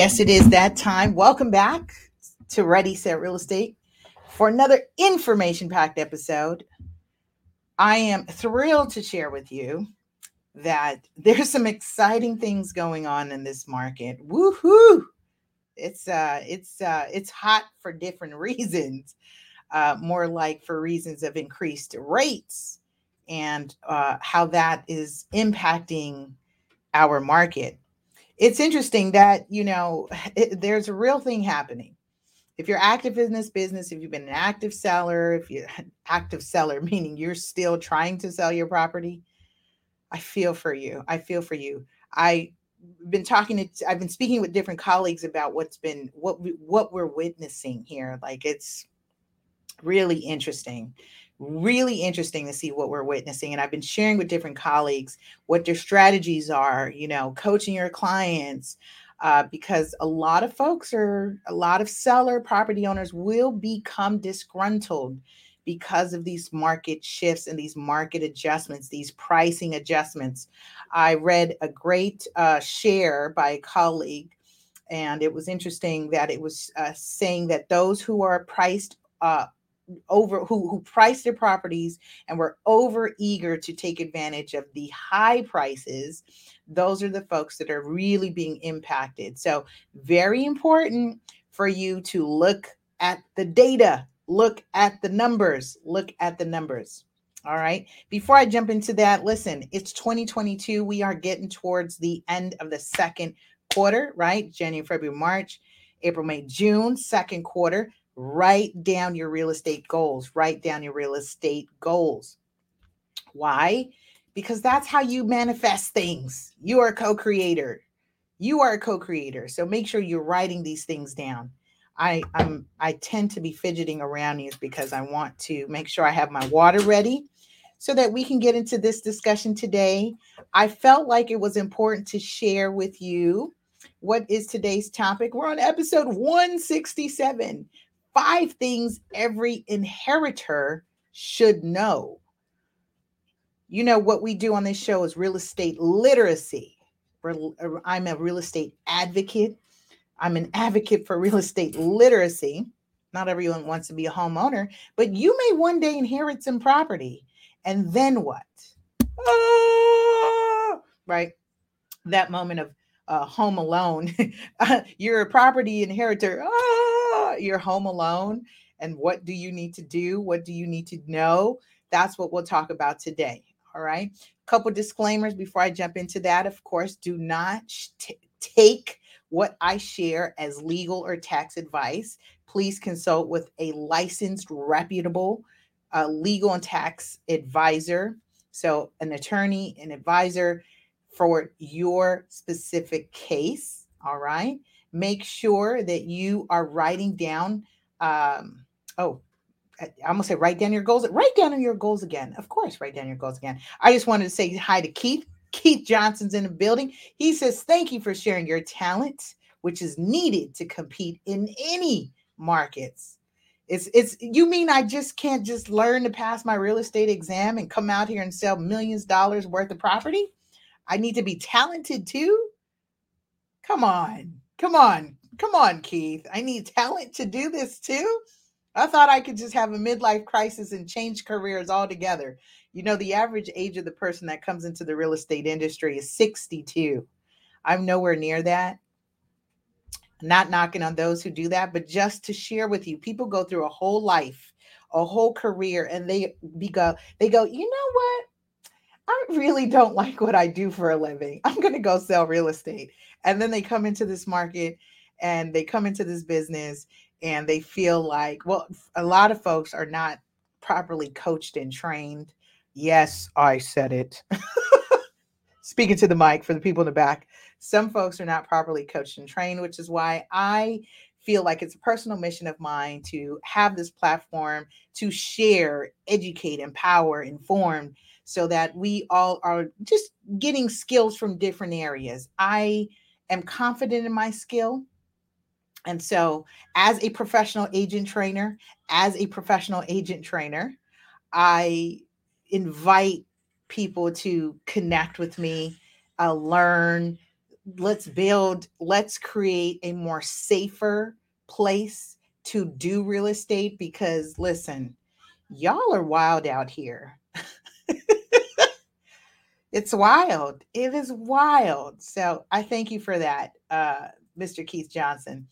Yes, it is that time. Welcome back to Ready Set Real Estate for another information packed episode. I am thrilled to share with you that there's some exciting things going on in this market. Woohoo! It's uh it's uh it's hot for different reasons. Uh more like for reasons of increased rates and uh how that is impacting our market it's interesting that you know it, there's a real thing happening. If you're active in this business if you've been an active seller if you're an active seller meaning you're still trying to sell your property i feel for you. I feel for you. I have been talking to i've been speaking with different colleagues about what's been what we, what we're witnessing here. Like it's really interesting really interesting to see what we're witnessing. And I've been sharing with different colleagues what their strategies are, you know, coaching your clients. Uh, because a lot of folks are, a lot of seller property owners will become disgruntled because of these market shifts and these market adjustments, these pricing adjustments. I read a great uh, share by a colleague, and it was interesting that it was uh, saying that those who are priced uh, over who who priced their properties and were over eager to take advantage of the high prices those are the folks that are really being impacted. So very important for you to look at the data look at the numbers look at the numbers. All right? Before i jump into that listen it's 2022 we are getting towards the end of the second quarter right? January february march april may june second quarter Write down your real estate goals. Write down your real estate goals. Why? Because that's how you manifest things. You are a co creator. You are a co creator. So make sure you're writing these things down. I, I'm I tend to be fidgeting around these because I want to make sure I have my water ready so that we can get into this discussion today. I felt like it was important to share with you what is today's topic. We're on episode 167 five things every inheritor should know. You know, what we do on this show is real estate literacy. I'm a real estate advocate. I'm an advocate for real estate literacy. Not everyone wants to be a homeowner, but you may one day inherit some property. And then what? Ah, right? That moment of uh, home alone. You're a property inheritor. Ah, you're home alone and what do you need to do? What do you need to know? That's what we'll talk about today. All right. A Couple disclaimers before I jump into that. Of course, do not t- take what I share as legal or tax advice. Please consult with a licensed, reputable uh, legal and tax advisor. So, an attorney, an advisor for your specific case. All right make sure that you are writing down um oh I'm gonna say write down your goals. Write down your goals again. Of course, write down your goals again. I just wanted to say hi to Keith. Keith Johnson's in the building. He says, Thank you for sharing your talent, which is needed to compete in any markets. It's it's you mean I just can't just learn to pass my real estate exam and come out here and sell millions of dollars worth of property? I need to be talented too. Come on. Come on. Come on, Keith. I need talent to do this too. I thought I could just have a midlife crisis and change careers altogether. You know, the average age of the person that comes into the real estate industry is 62. I'm nowhere near that. Not knocking on those who do that, but just to share with you, people go through a whole life, a whole career, and they be go, they go, you know what? I really don't like what I do for a living. I'm going to go sell real estate. And then they come into this market and they come into this business and they feel like, well, a lot of folks are not properly coached and trained. Yes, I said it. Speaking to the mic for the people in the back. Some folks are not properly coached and trained, which is why I feel like it's a personal mission of mine to have this platform to share, educate, empower, inform so that we all are just getting skills from different areas. I am confident in my skill. And so, as a professional agent trainer, as a professional agent trainer, I invite people to connect with me, uh, learn, let's build, let's create a more safer place to do real estate because listen, y'all are wild out here. It's wild. It is wild. So I thank you for that, uh, Mr. Keith Johnson.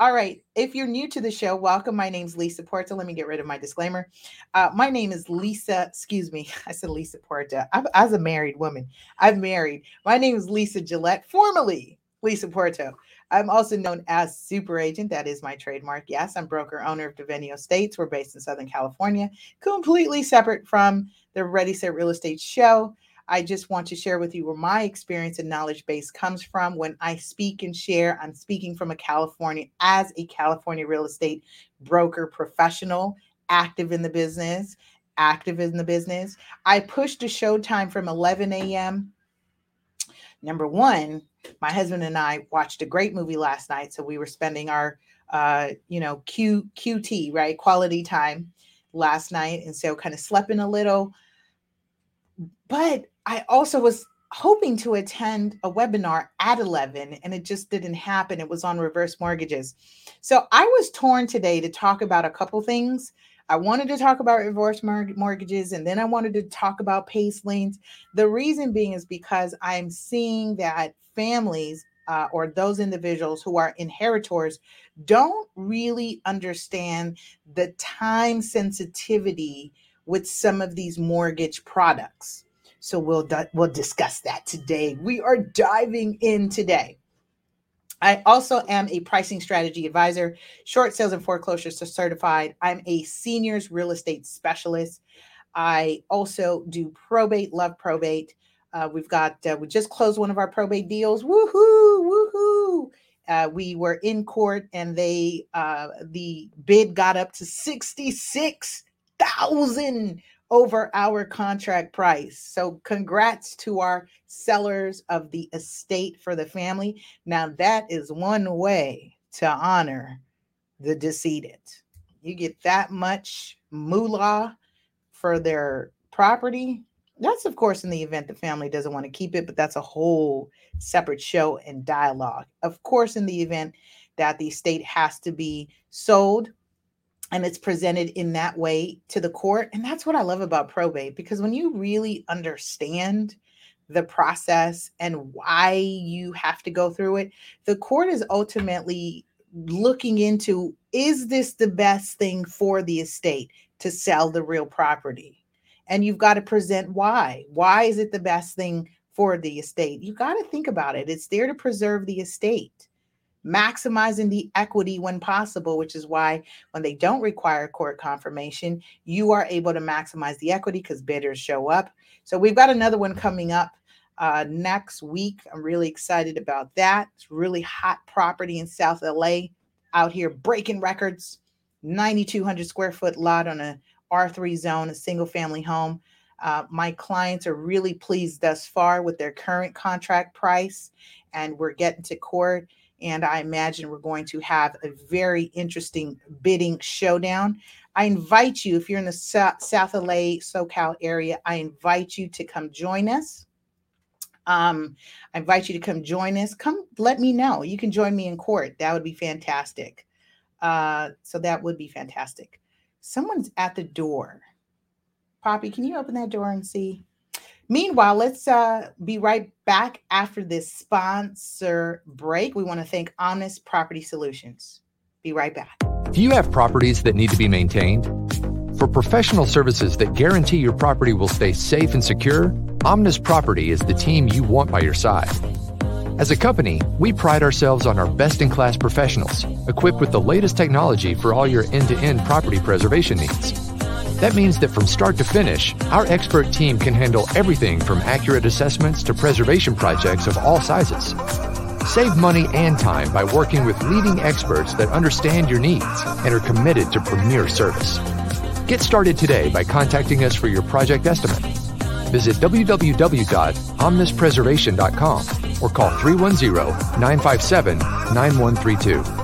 All right. If you're new to the show, welcome. My name's Lisa Porta. Let me get rid of my disclaimer. Uh, my name is Lisa. Excuse me. I said Lisa Porta. I'm, as a married woman, I'm married. My name is Lisa Gillette, formerly Lisa Porto. I'm also known as Super Agent. That is my trademark. Yes, I'm broker owner of Devenio Estates. We're based in Southern California, completely separate from the Ready Set Real Estate Show. I just want to share with you where my experience and knowledge base comes from. When I speak and share, I'm speaking from a California as a California real estate broker professional, active in the business, active in the business. I pushed the show time from 11 a.m. Number one, my husband and I watched a great movie last night, so we were spending our uh, you know, Q QT, right? Quality time last night. And so kind of slept in a little. But I also was hoping to attend a webinar at 11 and it just didn't happen. It was on reverse mortgages. So I was torn today to talk about a couple things. I wanted to talk about reverse mortgages and then I wanted to talk about PACE liens. The reason being is because I'm seeing that families uh, or those individuals who are inheritors don't really understand the time sensitivity with some of these mortgage products. So we'll we'll discuss that today. We are diving in today. I also am a pricing strategy advisor, short sales and foreclosures certified. I'm a seniors real estate specialist. I also do probate, love probate. Uh, we've got uh, we just closed one of our probate deals. Woohoo! Woohoo! Uh, we were in court and they uh, the bid got up to sixty six thousand over our contract price. So, congrats to our sellers of the estate for the family. Now, that is one way to honor the decedent. You get that much moolah for their property. That's, of course, in the event the family doesn't want to keep it, but that's a whole separate show and dialogue. Of course, in the event that the estate has to be sold and it's presented in that way to the court. And that's what I love about probate because when you really understand the process and why you have to go through it, the court is ultimately looking into is this the best thing for the estate to sell the real property? And you've got to present why. Why is it the best thing for the estate? You've got to think about it. It's there to preserve the estate maximizing the equity when possible, which is why when they don't require court confirmation, you are able to maximize the equity because bidders show up. So we've got another one coming up uh, next week. I'm really excited about that. It's really hot property in South LA out here breaking records. 9,200 square foot lot on a R3 zone, a single family home. Uh, my clients are really pleased thus far with their current contract price, and we're getting to court and I imagine we're going to have a very interesting bidding showdown. I invite you, if you're in the South, LA, SoCal area, I invite you to come join us. Um, I invite you to come join us. Come let me know. You can join me in court. That would be fantastic. Uh, so that would be fantastic. Someone's at the door. Poppy, can you open that door and see? Meanwhile, let's uh, be right back after this sponsor break. We want to thank Omnis Property Solutions. Be right back. Do you have properties that need to be maintained? For professional services that guarantee your property will stay safe and secure, Omnis Property is the team you want by your side. As a company, we pride ourselves on our best in class professionals, equipped with the latest technology for all your end to end property preservation needs. That means that from start to finish, our expert team can handle everything from accurate assessments to preservation projects of all sizes. Save money and time by working with leading experts that understand your needs and are committed to premier service. Get started today by contacting us for your project estimate. Visit www.omnispreservation.com or call 310 957 9132.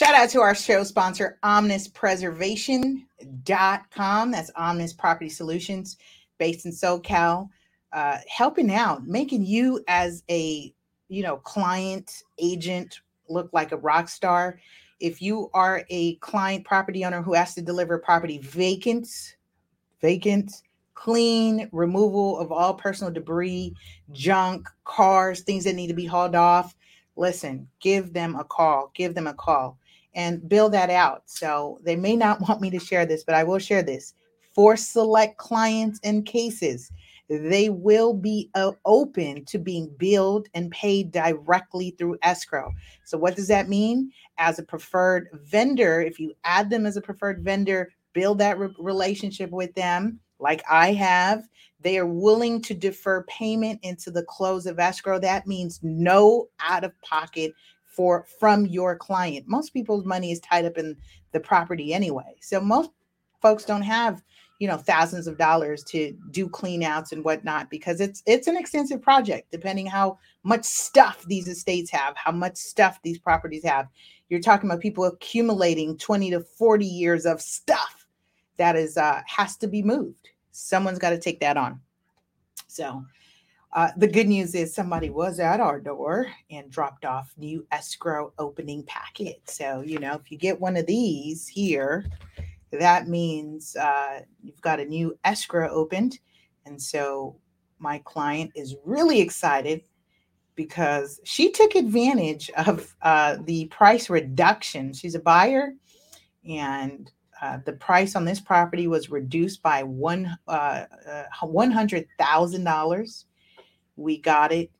Shout out to our show sponsor, omnispreservation.com. That's Omnis Property Solutions based in SoCal. uh, helping out, making you as a you know client agent look like a rock star. If you are a client property owner who has to deliver property vacant, vacant, clean, removal of all personal debris, junk, cars, things that need to be hauled off, listen, give them a call, give them a call and build that out. So they may not want me to share this, but I will share this. For select clients and cases, they will be uh, open to being billed and paid directly through escrow. So, what does that mean? As a preferred vendor, if you add them as a preferred vendor, build that re- relationship with them, like I have, they are willing to defer payment into the close of escrow. That means no out of pocket for from your client. Most people's money is tied up in the property anyway. So most folks don't have you know thousands of dollars to do clean outs and whatnot because it's it's an extensive project depending how much stuff these estates have how much stuff these properties have you're talking about people accumulating 20 to 40 years of stuff that is uh has to be moved someone's got to take that on so uh, the good news is somebody was at our door and dropped off new escrow opening packet. So, you know, if you get one of these here, that means uh, you've got a new escrow opened. And so my client is really excited because she took advantage of uh, the price reduction. She's a buyer, and uh, the price on this property was reduced by one uh, uh, one hundred thousand dollars. We got it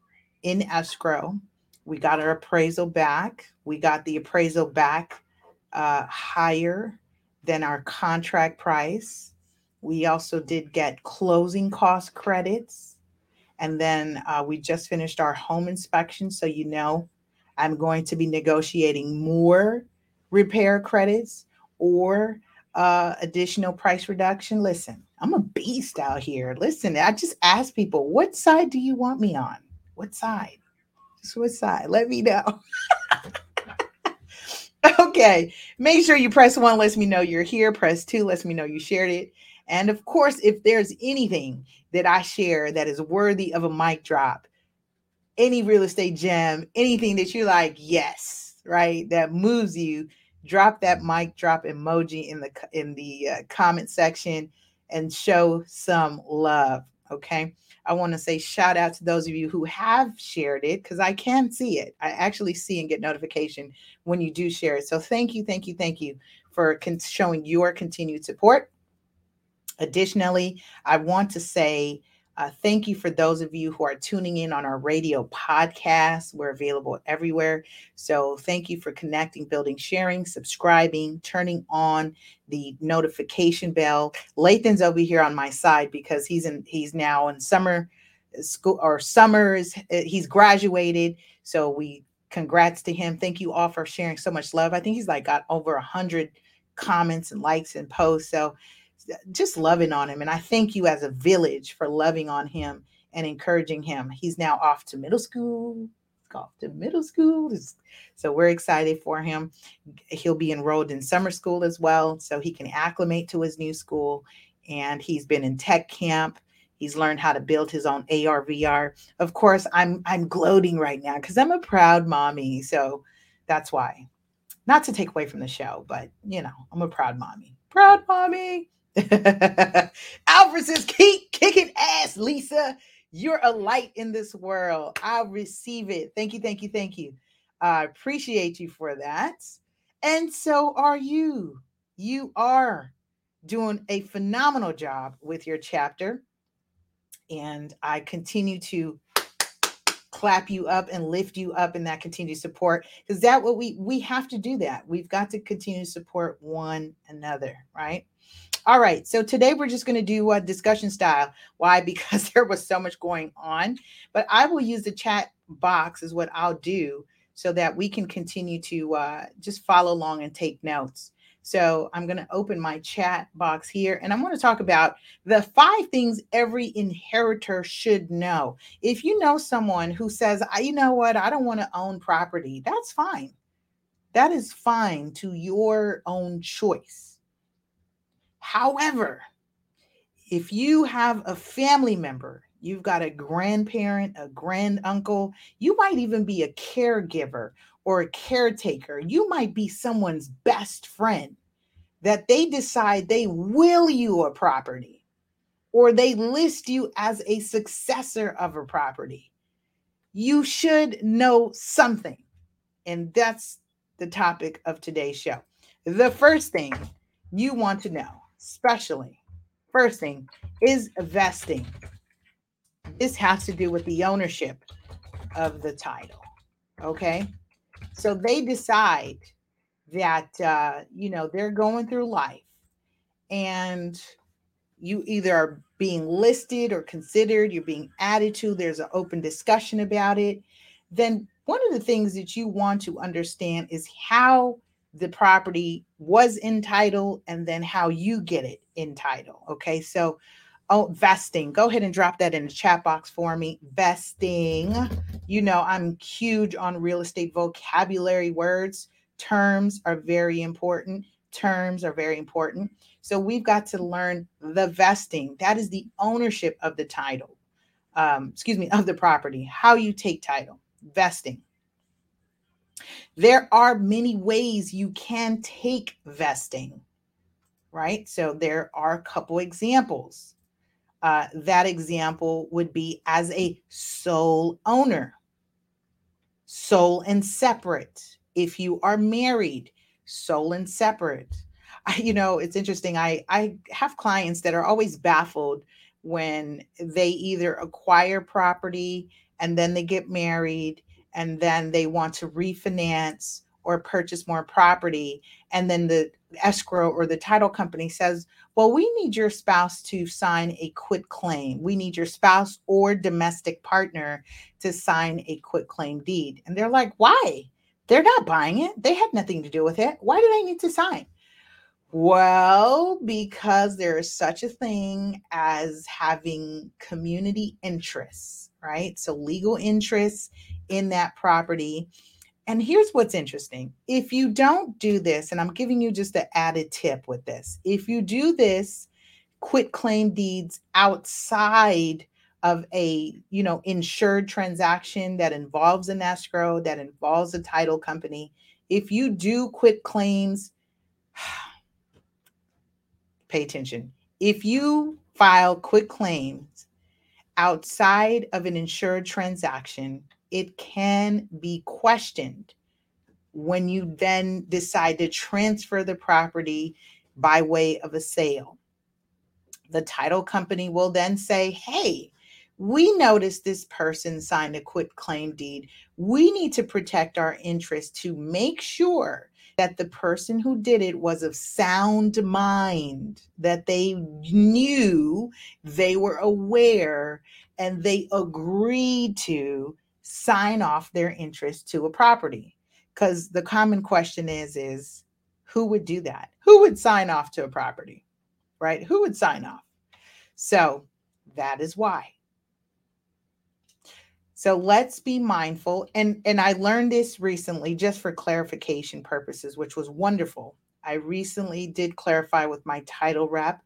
in escrow. We got our appraisal back. We got the appraisal back uh, higher than our contract price. We also did get closing cost credits. And then uh, we just finished our home inspection. So, you know, I'm going to be negotiating more repair credits or uh, additional price reduction. Listen, I'm a beast out here. Listen, I just ask people, what side do you want me on? What side? Just what side? Let me know. okay. Make sure you press one, lets me know you're here. Press two, lets me know you shared it. And of course, if there's anything that I share that is worthy of a mic drop, any real estate gem, anything that you're like, yes, right, that moves you, drop that mic drop emoji in the in the uh, comment section and show some love. Okay. I want to say shout out to those of you who have shared it because I can see it. I actually see and get notification when you do share it. So thank you, thank you, thank you for con- showing your continued support. Additionally, I want to say uh, thank you for those of you who are tuning in on our radio podcast. We're available everywhere. So thank you for connecting, building, sharing, subscribing, turning on the notification bell. Lathan's over here on my side because he's in he's now in summer school or summers. Uh, he's graduated. So we congrats to him. Thank you all for sharing so much love. I think he's like got over a hundred comments and likes and posts. So just loving on him. And I thank you as a village for loving on him and encouraging him. He's now off to middle school, off to middle school. So we're excited for him. He'll be enrolled in summer school as well, so he can acclimate to his new school. And he's been in tech camp. He's learned how to build his own AR VR. Of course, I'm I'm gloating right now because I'm a proud mommy. So that's why. Not to take away from the show, but you know, I'm a proud mommy. Proud mommy. Alfred says, keep kicking ass, Lisa. You're a light in this world. I'll receive it. Thank you, thank you, thank you. I appreciate you for that. And so are you. You are doing a phenomenal job with your chapter. And I continue to clap you up and lift you up in that continued support because that what we we have to do that we've got to continue to support one another right all right. So today we're just going to do a discussion style. Why? Because there was so much going on. But I will use the chat box, is what I'll do, so that we can continue to uh, just follow along and take notes. So I'm going to open my chat box here and I'm going to talk about the five things every inheritor should know. If you know someone who says, you know what, I don't want to own property, that's fine. That is fine to your own choice. However, if you have a family member, you've got a grandparent, a grand uncle, you might even be a caregiver or a caretaker. You might be someone's best friend that they decide they will you a property or they list you as a successor of a property. You should know something. And that's the topic of today's show. The first thing you want to know, especially first thing, is vesting. This has to do with the ownership of the title. Okay. So they decide that, uh, you know, they're going through life and you either are being listed or considered, you're being added to, there's an open discussion about it. Then one of the things that you want to understand is how the property was entitled and then how you get it entitled. Okay. So Oh, vesting. Go ahead and drop that in the chat box for me. Vesting. You know, I'm huge on real estate vocabulary words. Terms are very important. Terms are very important. So we've got to learn the vesting. That is the ownership of the title. Um, excuse me, of the property. How you take title. Vesting. There are many ways you can take vesting, right? So there are a couple examples uh, that example would be as a sole owner, sole and separate. If you are married, sole and separate. I, you know, it's interesting. I I have clients that are always baffled when they either acquire property and then they get married and then they want to refinance or purchase more property. And then the escrow or the title company says well we need your spouse to sign a quit claim. We need your spouse or domestic partner to sign a quit claim deed. And they're like why? They're not buying it. They had nothing to do with it. Why do they need to sign? Well because there is such a thing as having community interests right? So legal interests in that property. And here's what's interesting. If you don't do this, and I'm giving you just an added tip with this, if you do this, quit claim deeds outside of a you know insured transaction that involves an escrow that involves a title company if you do quit claims pay attention. If you file quit claims outside of an insured transaction it can be questioned when you then decide to transfer the property by way of a sale. The title company will then say, Hey, we noticed this person signed a quit claim deed. We need to protect our interest to make sure that the person who did it was of sound mind, that they knew, they were aware, and they agreed to sign off their interest to a property. Because the common question is is who would do that? Who would sign off to a property right? Who would sign off? So that is why. So let's be mindful and and i learned this recently just for clarification purposes which was wonderful. I recently did clarify with my title rep.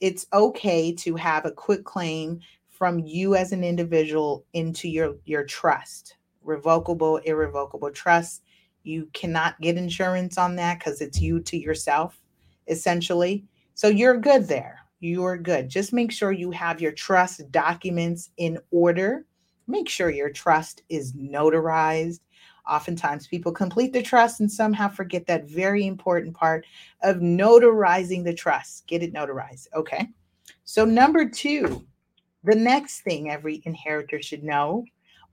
It's okay to have a quit claim from you as an individual into your your trust. Revocable irrevocable trust. You cannot get insurance on that because it's you to yourself essentially. So you're good there. You're good. Just make sure you have your trust documents in order. Make sure your trust is notarized. Oftentimes people complete the trust and somehow forget that very important part of notarizing the trust. Get it notarized okay? So number two the next thing every inheritor should know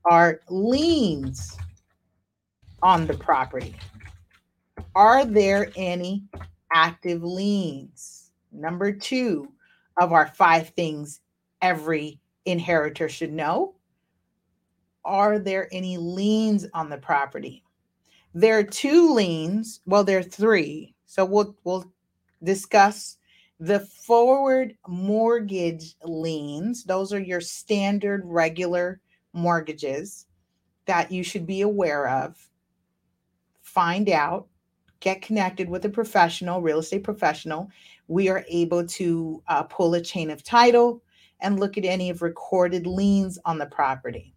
are liens on the property. Are there any active liens? Number two of our five things every inheritor should know. Are there any liens on the property? There are two liens. Well, there are three. So we'll we'll discuss the forward mortgage liens, those are your standard regular mortgages that you should be aware of. Find out, get connected with a professional, real estate professional. We are able to uh, pull a chain of title and look at any of recorded liens on the property.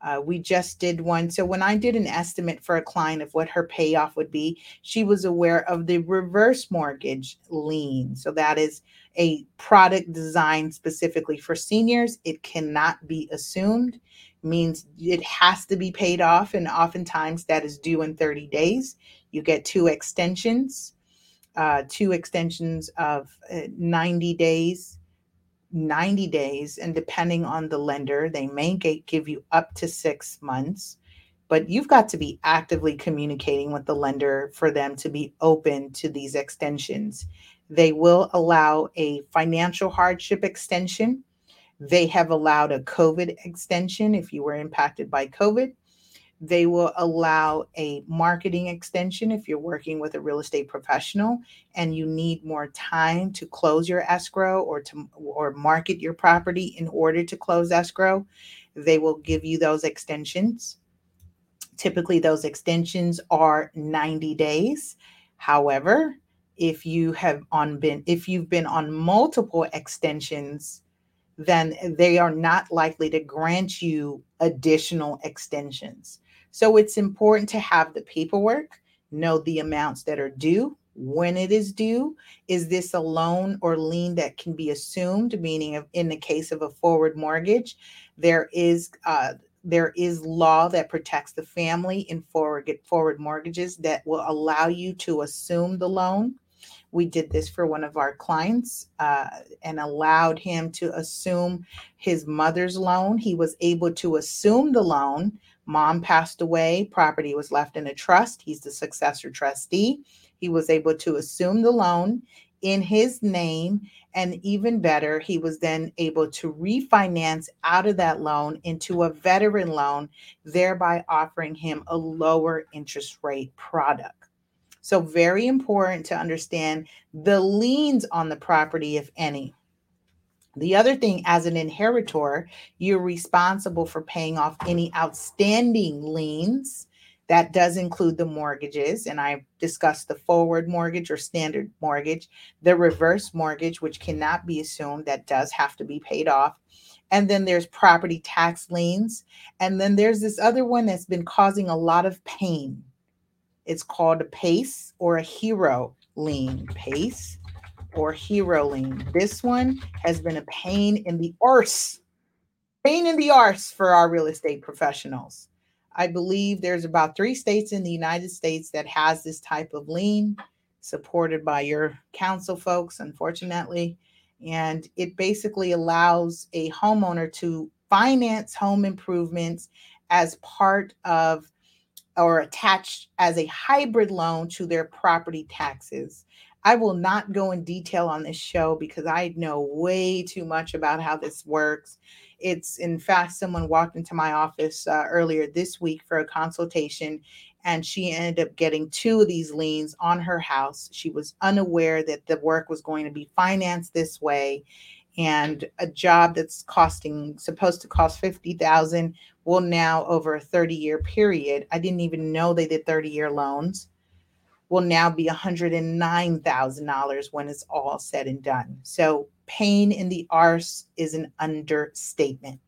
Uh, we just did one. So when I did an estimate for a client of what her payoff would be, she was aware of the reverse mortgage lien. So that is a product designed specifically for seniors. It cannot be assumed, means it has to be paid off. And oftentimes that is due in 30 days. You get two extensions, uh, two extensions of uh, 90 days 90 days, and depending on the lender, they may give you up to six months. But you've got to be actively communicating with the lender for them to be open to these extensions. They will allow a financial hardship extension. They have allowed a COVID extension if you were impacted by COVID. They will allow a marketing extension if you're working with a real estate professional and you need more time to close your escrow or to or market your property in order to close escrow. They will give you those extensions. Typically those extensions are 90 days. However, if you have on been if you've been on multiple extensions then they are not likely to grant you additional extensions. So it's important to have the paperwork, know the amounts that are due, when it is due. Is this a loan or lien that can be assumed? Meaning, in the case of a forward mortgage, there is uh, there is law that protects the family in forward forward mortgages that will allow you to assume the loan. We did this for one of our clients uh, and allowed him to assume his mother's loan. He was able to assume the loan Mom passed away, property was left in a trust. He's the successor trustee. He was able to assume the loan in his name. And even better, he was then able to refinance out of that loan into a veteran loan, thereby offering him a lower interest rate product. So, very important to understand the liens on the property, if any. The other thing, as an inheritor, you're responsible for paying off any outstanding liens. That does include the mortgages. And I discussed the forward mortgage or standard mortgage, the reverse mortgage, which cannot be assumed, that does have to be paid off. And then there's property tax liens. And then there's this other one that's been causing a lot of pain. It's called a PACE or a HERO lien. PACE or hero lien. This one has been a pain in the arse, pain in the arse for our real estate professionals. I believe there's about three states in the United States that has this type of lien, supported by your council folks, unfortunately. And it basically allows a homeowner to finance home improvements as part of or attached as a hybrid loan to their property taxes. I will not go in detail on this show because I know way too much about how this works. It's, in fact, someone walked into my office uh, earlier this week for a consultation, and she ended up getting two of these liens on her house. She was unaware that the work was going to be financed this way. And a job that's costing supposed to cost 50,000 will now over a 30 year period. I didn't even know they did 30 year loans will now be $109,000 when it's all said and done. So, pain in the arse is an understatement.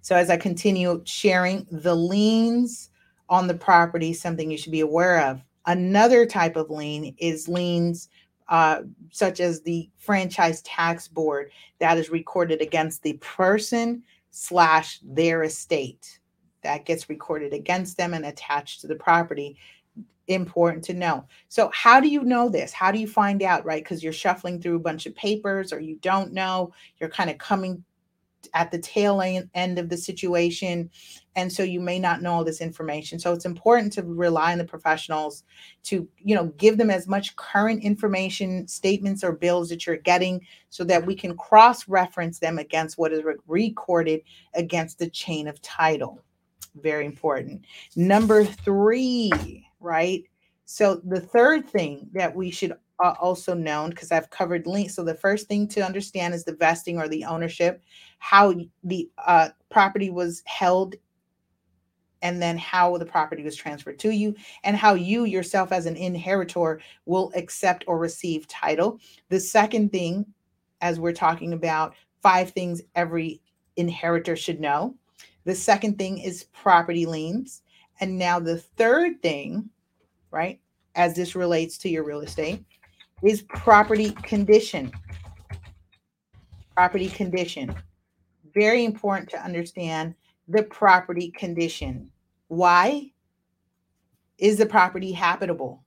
So, as I continue sharing the liens on the property, something you should be aware of. Another type of lien is liens uh, such as the franchise tax board that is recorded against the person slash their estate that gets recorded against them and attached to the property important to know. So, how do you know this? How do you find out, right? Because you're shuffling through a bunch of papers or you don't know, you're kind of coming at the tail end of the situation. And so you may not know all this information. So it's important to rely on the professionals to, you know, give them as much current information, statements or bills that you're getting so that we can cross reference them against what is recorded against the chain of title. Very important. Number three, right? So the third thing that we should also know, because I've covered liens. So the first thing to understand is the vesting or the ownership, how the uh, property was held, and then how the property was transferred to you, and how you yourself as an inheritor will accept or receive title. The second thing, as we're talking about five things every inheritor should know. The second thing is property liens. And now the third thing, right, as this relates to your real estate, is property condition. Property condition. Very important to understand the property condition. Why? Is the property habitable?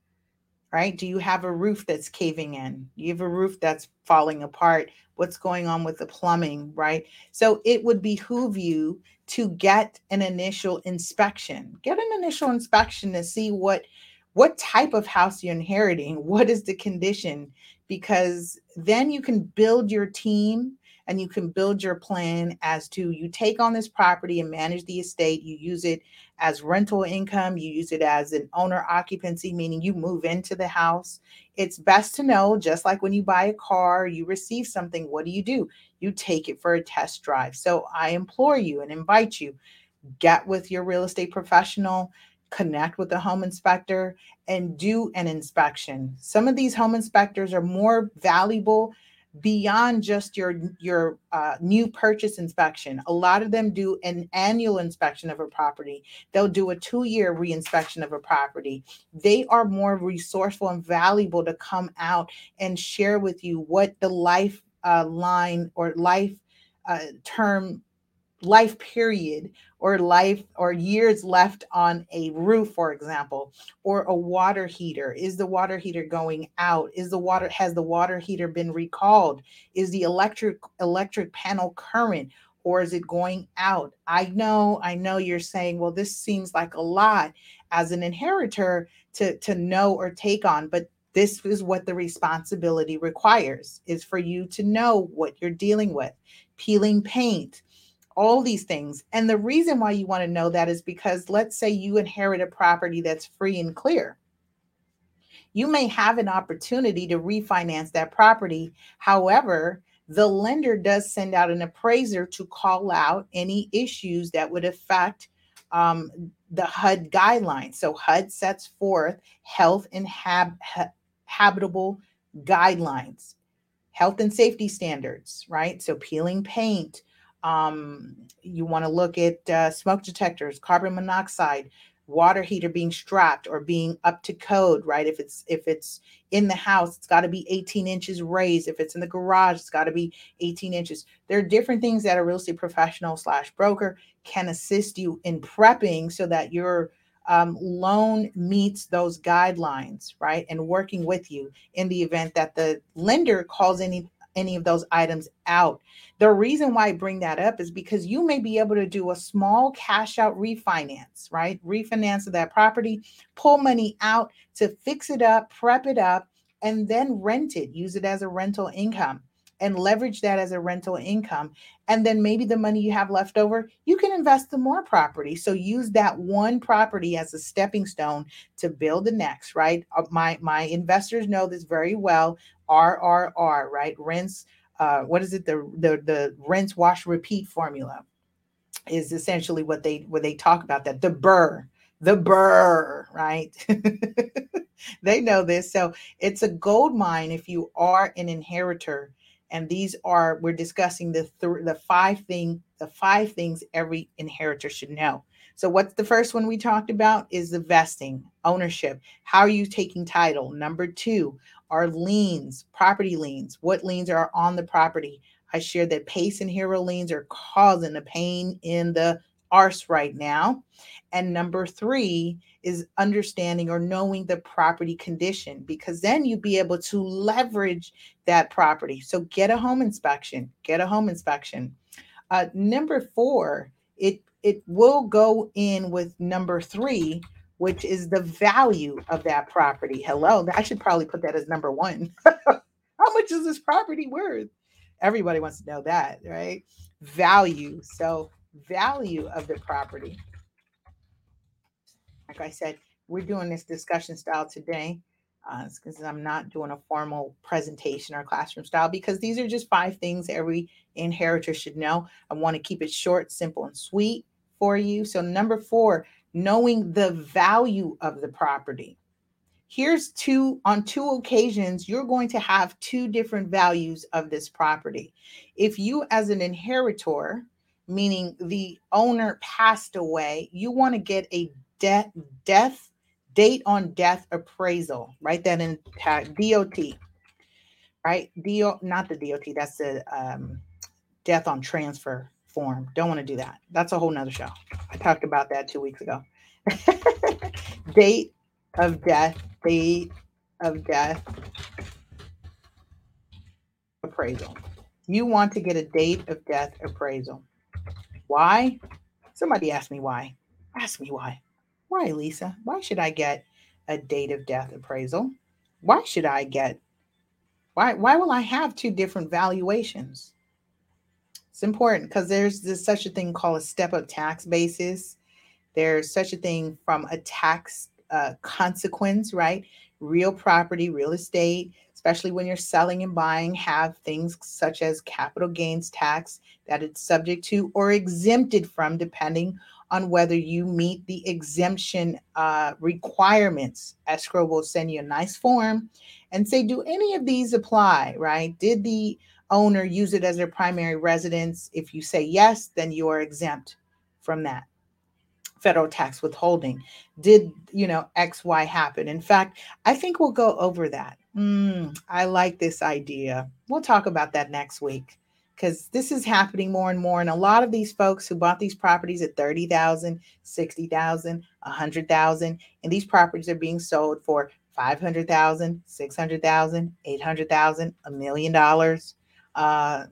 Right? Do you have a roof that's caving in? You have a roof that's falling apart? What's going on with the plumbing? Right? So it would behoove you to get an initial inspection. Get an initial inspection to see what what type of house you're inheriting, what is the condition? Because then you can build your team and you can build your plan as to you take on this property and manage the estate. You use it as rental income. You use it as an owner occupancy meaning you move into the house. It's best to know just like when you buy a car you receive something what do you do? You take it for a test drive. So i implore you and invite you get with your real estate professional connect with the home inspector and do an inspection. Some of these home inspectors are more valuable beyond just your your uh, new purchase inspection. A lot of them do an annual inspection of a property. They'll do a two year reinspection of a property. They are more resourceful and valuable to come out and share with you what the life uh, line or life uh, term life period or life or years left on a roof for example or a water heater. Is the water heater going out? Is the water has the water heater been recalled? Is the electric electric panel current or is it going out? I know i know you're saying well this seems like a lot as an inheritor to to know or take on but this is what the responsibility requires is for you to know what you're dealing with. Peeling paint all these things. And the reason why you want to know that is because let's say you inherit a property that's free and clear. You may have an opportunity to refinance that property. However, the lender does send out an appraiser to call out any issues that would affect um, the HUD guidelines. So HUD sets forth health and hab- ha- habitable guidelines, health and safety standards, right? So peeling paint, um, you want to look at uh, smoke detectors, carbon monoxide, water heater being strapped or being up to code, right? If it's if it's in the house, it's got to be 18 inches raised. If it's in the garage, it's got to be 18 inches. There are different things that a real estate professional slash broker can assist you in prepping so that your um, loan meets those guidelines, right? And working with you in the event that the lender calls any any of those items out. The reason why I bring that up is because you may be able to do a small cash out refinance, right? Refinance of that property, pull money out to fix it up, prep it up, and then rent it, use it as a rental income and leverage that as a rental income. And then maybe the money you have left over, you can invest in more property. So use that one property as a stepping stone to build the next, right? Uh, my my investors know this very well. RRR, right? Rents, uh, what is it? The the the rents wash repeat formula is essentially what they what they talk about that the burr the burr, right they know this so it's a gold mine if you are an inheritor and these are we're discussing the th- the five thing the five things every inheritor should know. So what's the first one we talked about is the vesting ownership. How are you taking title? Number two are liens property liens. What liens are on the property? I shared that pace and hero liens are causing a pain in the arse right now. And number three is understanding or knowing the property condition because then you'd be able to leverage that property. So get a home inspection, get a home inspection. Uh, number four, it it will go in with number three, which is the value of that property. Hello, I should probably put that as number one. How much is this property worth? Everybody wants to know that, right? Value. So value of the property like I said, we're doing this discussion style today because uh, I'm not doing a formal presentation or classroom style because these are just five things every inheritor should know. I want to keep it short, simple, and sweet for you. So, number four, knowing the value of the property. here's two on two occasions you're going to have two different values of this property if you as an inheritor meaning the owner passed away you want to get a death death date on death appraisal write that in dot right do not the dot that's the um, death on transfer form don't want to do that that's a whole nother show i talked about that two weeks ago date of death, date of death appraisal. You want to get a date of death appraisal. Why? Somebody asked me why. Ask me why. Why, Lisa? Why should I get a date of death appraisal? Why should I get why why will I have two different valuations? It's important because there's this such a thing called a step up tax basis. There's such a thing from a tax uh, consequence, right? Real property, real estate, especially when you're selling and buying, have things such as capital gains tax that it's subject to or exempted from, depending on whether you meet the exemption uh, requirements. Escrow will send you a nice form and say, Do any of these apply, right? Did the owner use it as their primary residence? If you say yes, then you are exempt from that federal tax withholding. Did, you know, XY happen? In fact, I think we'll go over that. Mm, I like this idea. We'll talk about that next week because this is happening more and more. And a lot of these folks who bought these properties at 30,000, 60,000, 100,000, and these properties are being sold for 500,000, 600,000, 800,000, a million dollars. Uh,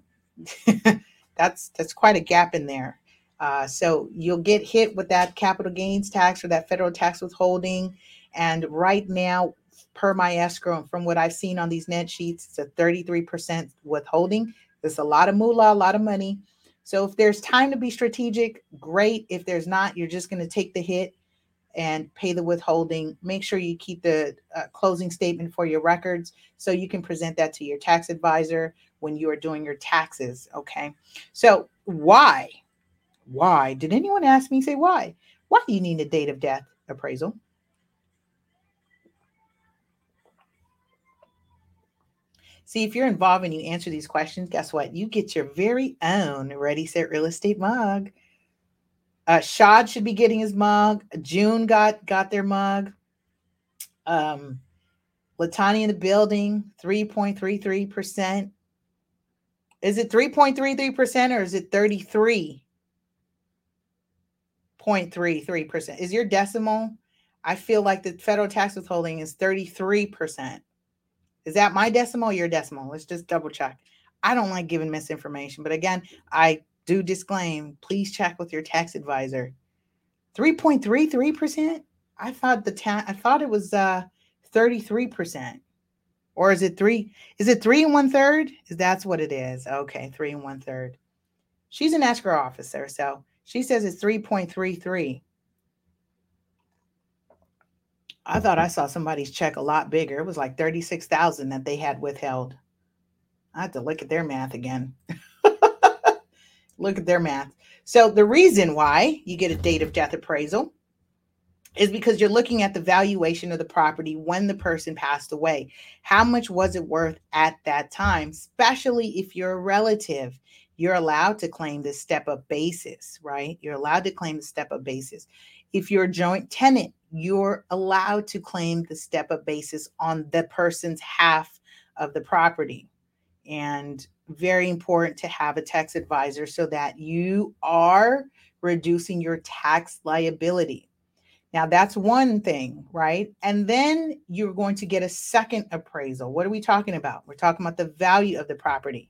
that's that's quite a gap in there. Uh, so you'll get hit with that capital gains tax or that federal tax withholding. And right now, per my escrow, and from what I've seen on these net sheets, it's a 33% withholding. There's a lot of moolah, a lot of money. So if there's time to be strategic, great. If there's not, you're just going to take the hit and pay the withholding. Make sure you keep the uh, closing statement for your records so you can present that to your tax advisor when you are doing your taxes. Okay. So, why? Why? Did anyone ask me, say why? Why do you need a date of death appraisal? See, if you're involved and you answer these questions, guess what? You get your very own Ready Set Real Estate mug. Uh, Shad should be getting his mug. June got got their mug. Um, Latani in the building, 3.33%. Is it 3.33% or is it 33? 0.33%. Is your decimal? I feel like the federal tax withholding is 33%. Is that my decimal your decimal? Let's just double check. I don't like giving misinformation, but again, I do disclaim, please check with your tax advisor. 3.33%? I thought the ta- I thought it was uh 33%. Or is it three? Is it three and one third? Is that's what it is? Okay, three and one third. She's an escrow officer, so she says it's 3.33. I thought I saw somebody's check a lot bigger. It was like 36,000 that they had withheld. I have to look at their math again. look at their math. So the reason why you get a date of death appraisal is because you're looking at the valuation of the property when the person passed away. How much was it worth at that time, especially if you're a relative? you're allowed to claim the step up basis, right? You're allowed to claim the step up basis. If you're a joint tenant, you're allowed to claim the step up basis on the person's half of the property. And very important to have a tax advisor so that you are reducing your tax liability. Now, that's one thing, right? And then you're going to get a second appraisal. What are we talking about? We're talking about the value of the property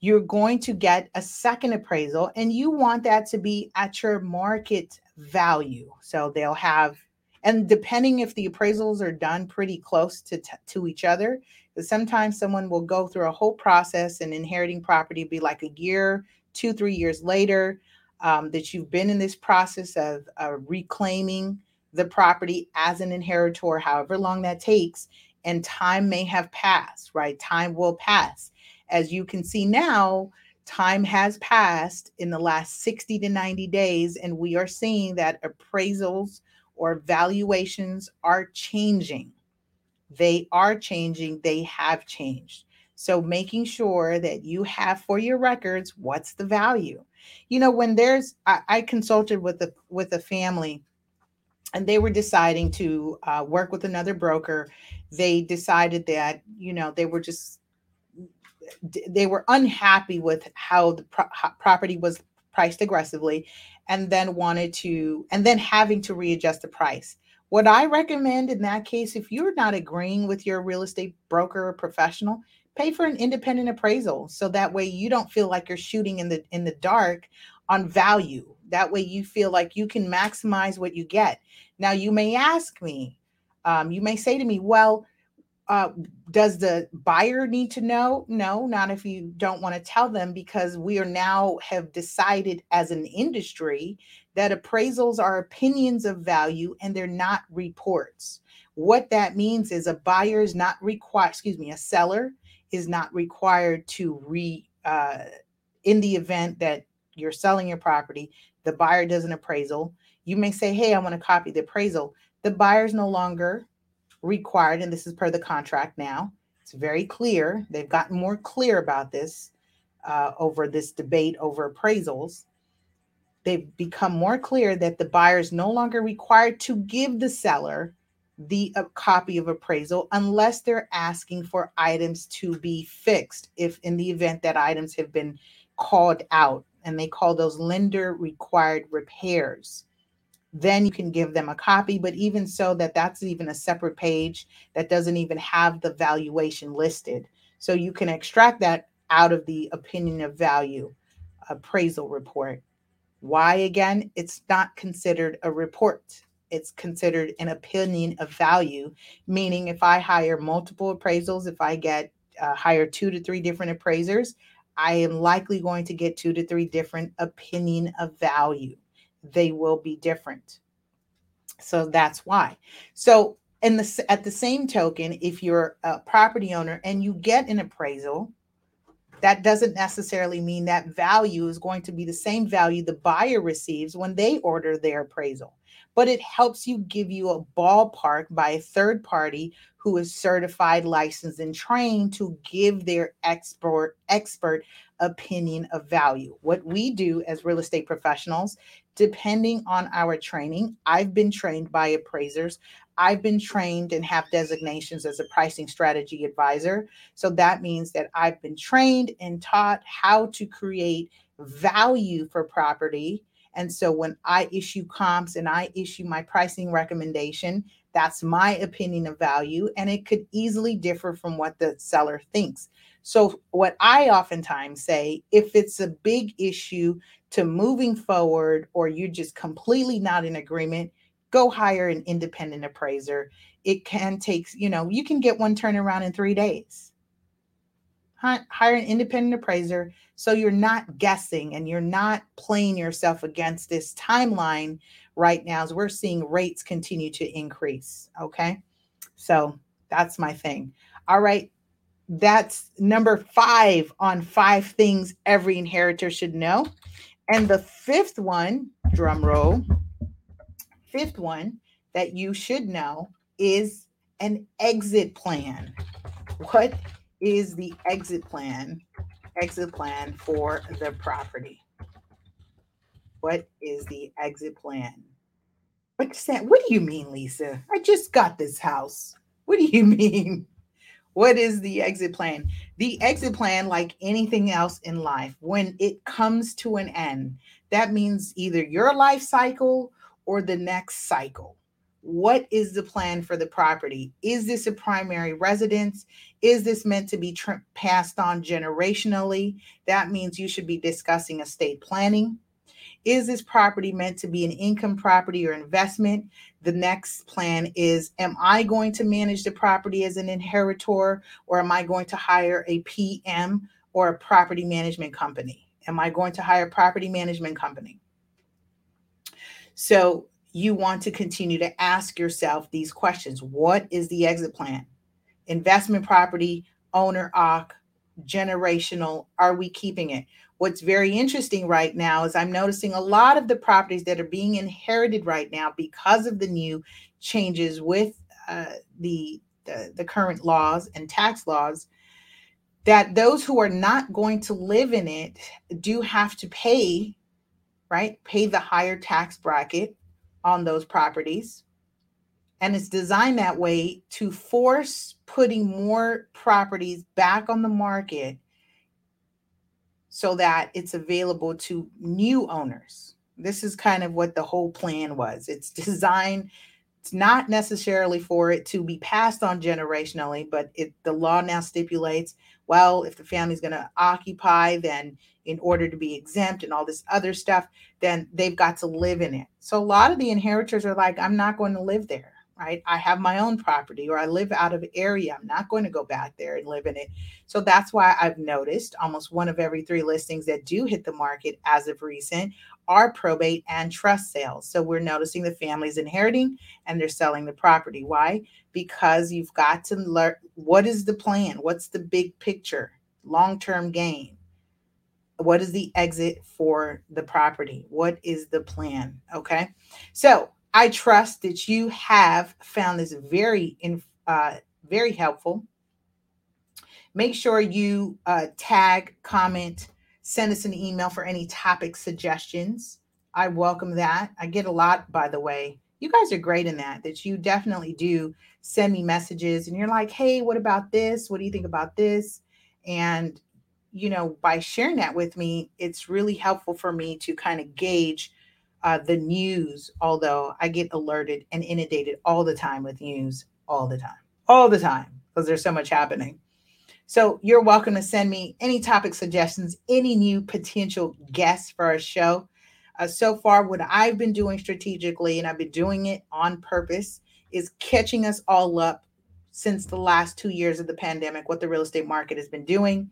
you're going to get a second appraisal and you want that to be at your market value. So they'll have, and depending if the appraisals are done pretty close to, to each other, sometimes someone will go through a whole process and inheriting property be like a year, two, three years later um, that you've been in this process of uh, reclaiming the property as an inheritor, however long that takes, and time may have passed, right? Time will pass as you can see now, time has passed in the last 60 to 90 days, and we are seeing that appraisals or valuations are changing. They are changing, they have changed. So making sure that you have for your records what's the value. You know, when there's I, I consulted with a with a family and they were deciding to uh, work with another broker. They decided that, you know, they were just they were unhappy with how the pro- property was priced aggressively and then wanted to and then having to readjust the price. What i recommend in that case if you're not agreeing with your real estate broker or professional pay for an independent appraisal so that way you don't feel like you're shooting in the in the dark on value. That way you feel like you can maximize what you get. Now you may ask me um, you may say to me well uh, does the buyer need to know? No, not if you don't want to tell them, because we are now have decided as an industry that appraisals are opinions of value and they're not reports. What that means is a buyer is not required, excuse me, a seller is not required to re, uh, in the event that you're selling your property, the buyer does an appraisal. You may say, Hey, I want to copy the appraisal. The buyer's no longer required, and this is per the contract now. It's very clear. They've gotten more clear about this uh, over this debate over appraisals. They've become more clear that the buyer is no longer required to give the seller the uh, copy of appraisal unless they're asking for items to be fixed if in the event that items have been called out and they call those lender required repairs then you can give them a copy but even so that that's even a separate page that doesn't even have the valuation listed. So you can extract that out of the opinion of value appraisal report. Why again? It's not considered a report. It's considered an opinion of value meaning if i hire multiple appraisals if i get uh, hire two to three different appraisers i am likely going to get two to three different opinion of value they will be different. So that's why. So, in the at the same token, if you're a property owner and you get an appraisal, that doesn't necessarily mean that value is going to be the same value the buyer receives when they order their appraisal. But it helps you give you a ballpark by a third party who is certified, licensed, and trained to give their expert expert opinion of value. What we do as real estate professionals depending on our training. I've been trained by appraisers. I've been trained and have designations as a pricing strategy advisor. So that means that I've been trained and taught how to create value for property. And so when I issue comps and I issue my pricing recommendation, that's my opinion of value. And it could easily differ from what the seller thinks. So, what I oftentimes say if it's a big issue to moving forward or you're just completely not in agreement, go hire an independent appraiser. It can take, you know, you can get one turnaround in three days. Hire an independent appraiser so you're not guessing and you're not playing yourself against this timeline right now as we're seeing rates continue to increase. Okay. So that's my thing. All right. That's number five on five things every inheritor should know. And the fifth one, drum roll, fifth one that you should know is an exit plan. What is the exit plan? Exit plan for the property. What is the exit plan? That? What do you mean, Lisa? I just got this house. What do you mean? What is the exit plan? The exit plan, like anything else in life, when it comes to an end, that means either your life cycle or the next cycle. What is the plan for the property? Is this a primary residence? Is this meant to be tr- passed on generationally? That means you should be discussing estate planning. Is this property meant to be an income property or investment? The next plan is Am I going to manage the property as an inheritor, or am I going to hire a PM or a property management company? Am I going to hire a property management company? So you want to continue to ask yourself these questions What is the exit plan? Investment property, owner OC, generational, are we keeping it? what's very interesting right now is I'm noticing a lot of the properties that are being inherited right now because of the new changes with uh, the the, the current laws and tax laws that those who are not going to live in it do have to pay, right? Pay the higher tax bracket on those properties. And it's designed that way to force putting more properties back on the market so that it's available to new owners. This is kind of what the whole plan was. It's designed it's not necessarily for it to be passed on generationally, but it, the law now stipulates well, if the family's going to occupy, then in order to be exempt and all this other stuff, then they've got to live in it. So a lot of the inheritors are like, I'm not going to live there right? I have my own property or I live out of area. I'm not going to go back there and live in it. So that's why I've noticed almost one of every three listings that do hit the market as of recent are probate and trust sales. So we're noticing the families inheriting and they're selling the property. Why? Because you've got to learn what is the plan? What's the big picture? Long-term gain. What is the exit for the property? What is the plan? Okay. So I trust that you have found this very, uh, very helpful. Make sure you uh, tag, comment, send us an email for any topic suggestions. I welcome that. I get a lot, by the way. You guys are great in that, that you definitely do send me messages and you're like, hey, what about this? What do you think about this? And, you know, by sharing that with me, it's really helpful for me to kind of gauge uh, the news, although I get alerted and inundated all the time with news, all the time, all the time, because there's so much happening. So you're welcome to send me any topic suggestions, any new potential guests for our show. Uh, so far, what I've been doing strategically, and I've been doing it on purpose, is catching us all up since the last two years of the pandemic, what the real estate market has been doing.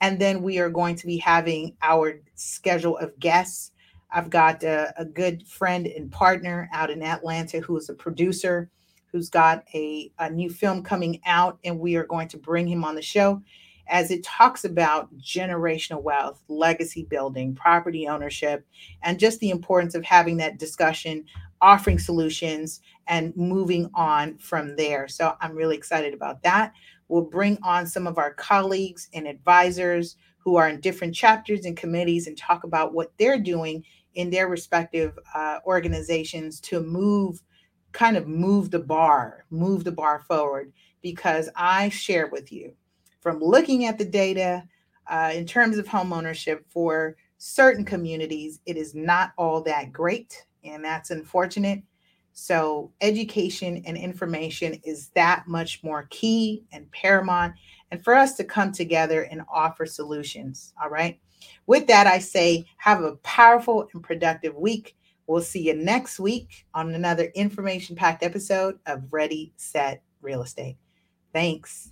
And then we are going to be having our schedule of guests I've got a, a, good friend and partner out in Atlanta who is a producer who's got a, a new film coming out, and we are going to bring him on the show as it talks about generational wealth, legacy building, property ownership, and just the importance of having that discussion, offering solutions, and moving on from there. So I'm really excited about that. We'll bring on some of our colleagues and advisors who are in different chapters and committees and talk about what they're doing in their respective uh, organizations to move kind of move the bar move the bar forward. Because i share with you from looking at the data uh, in terms of home ownership for certain communities it is not all that great and that's unfortunate. So education and information is that much more key and paramount and for us to come together and offer solutions all right with that, I say have a powerful and productive week. We'll see you next week on another information packed episode of Ready, Set, Real Estate. Thanks.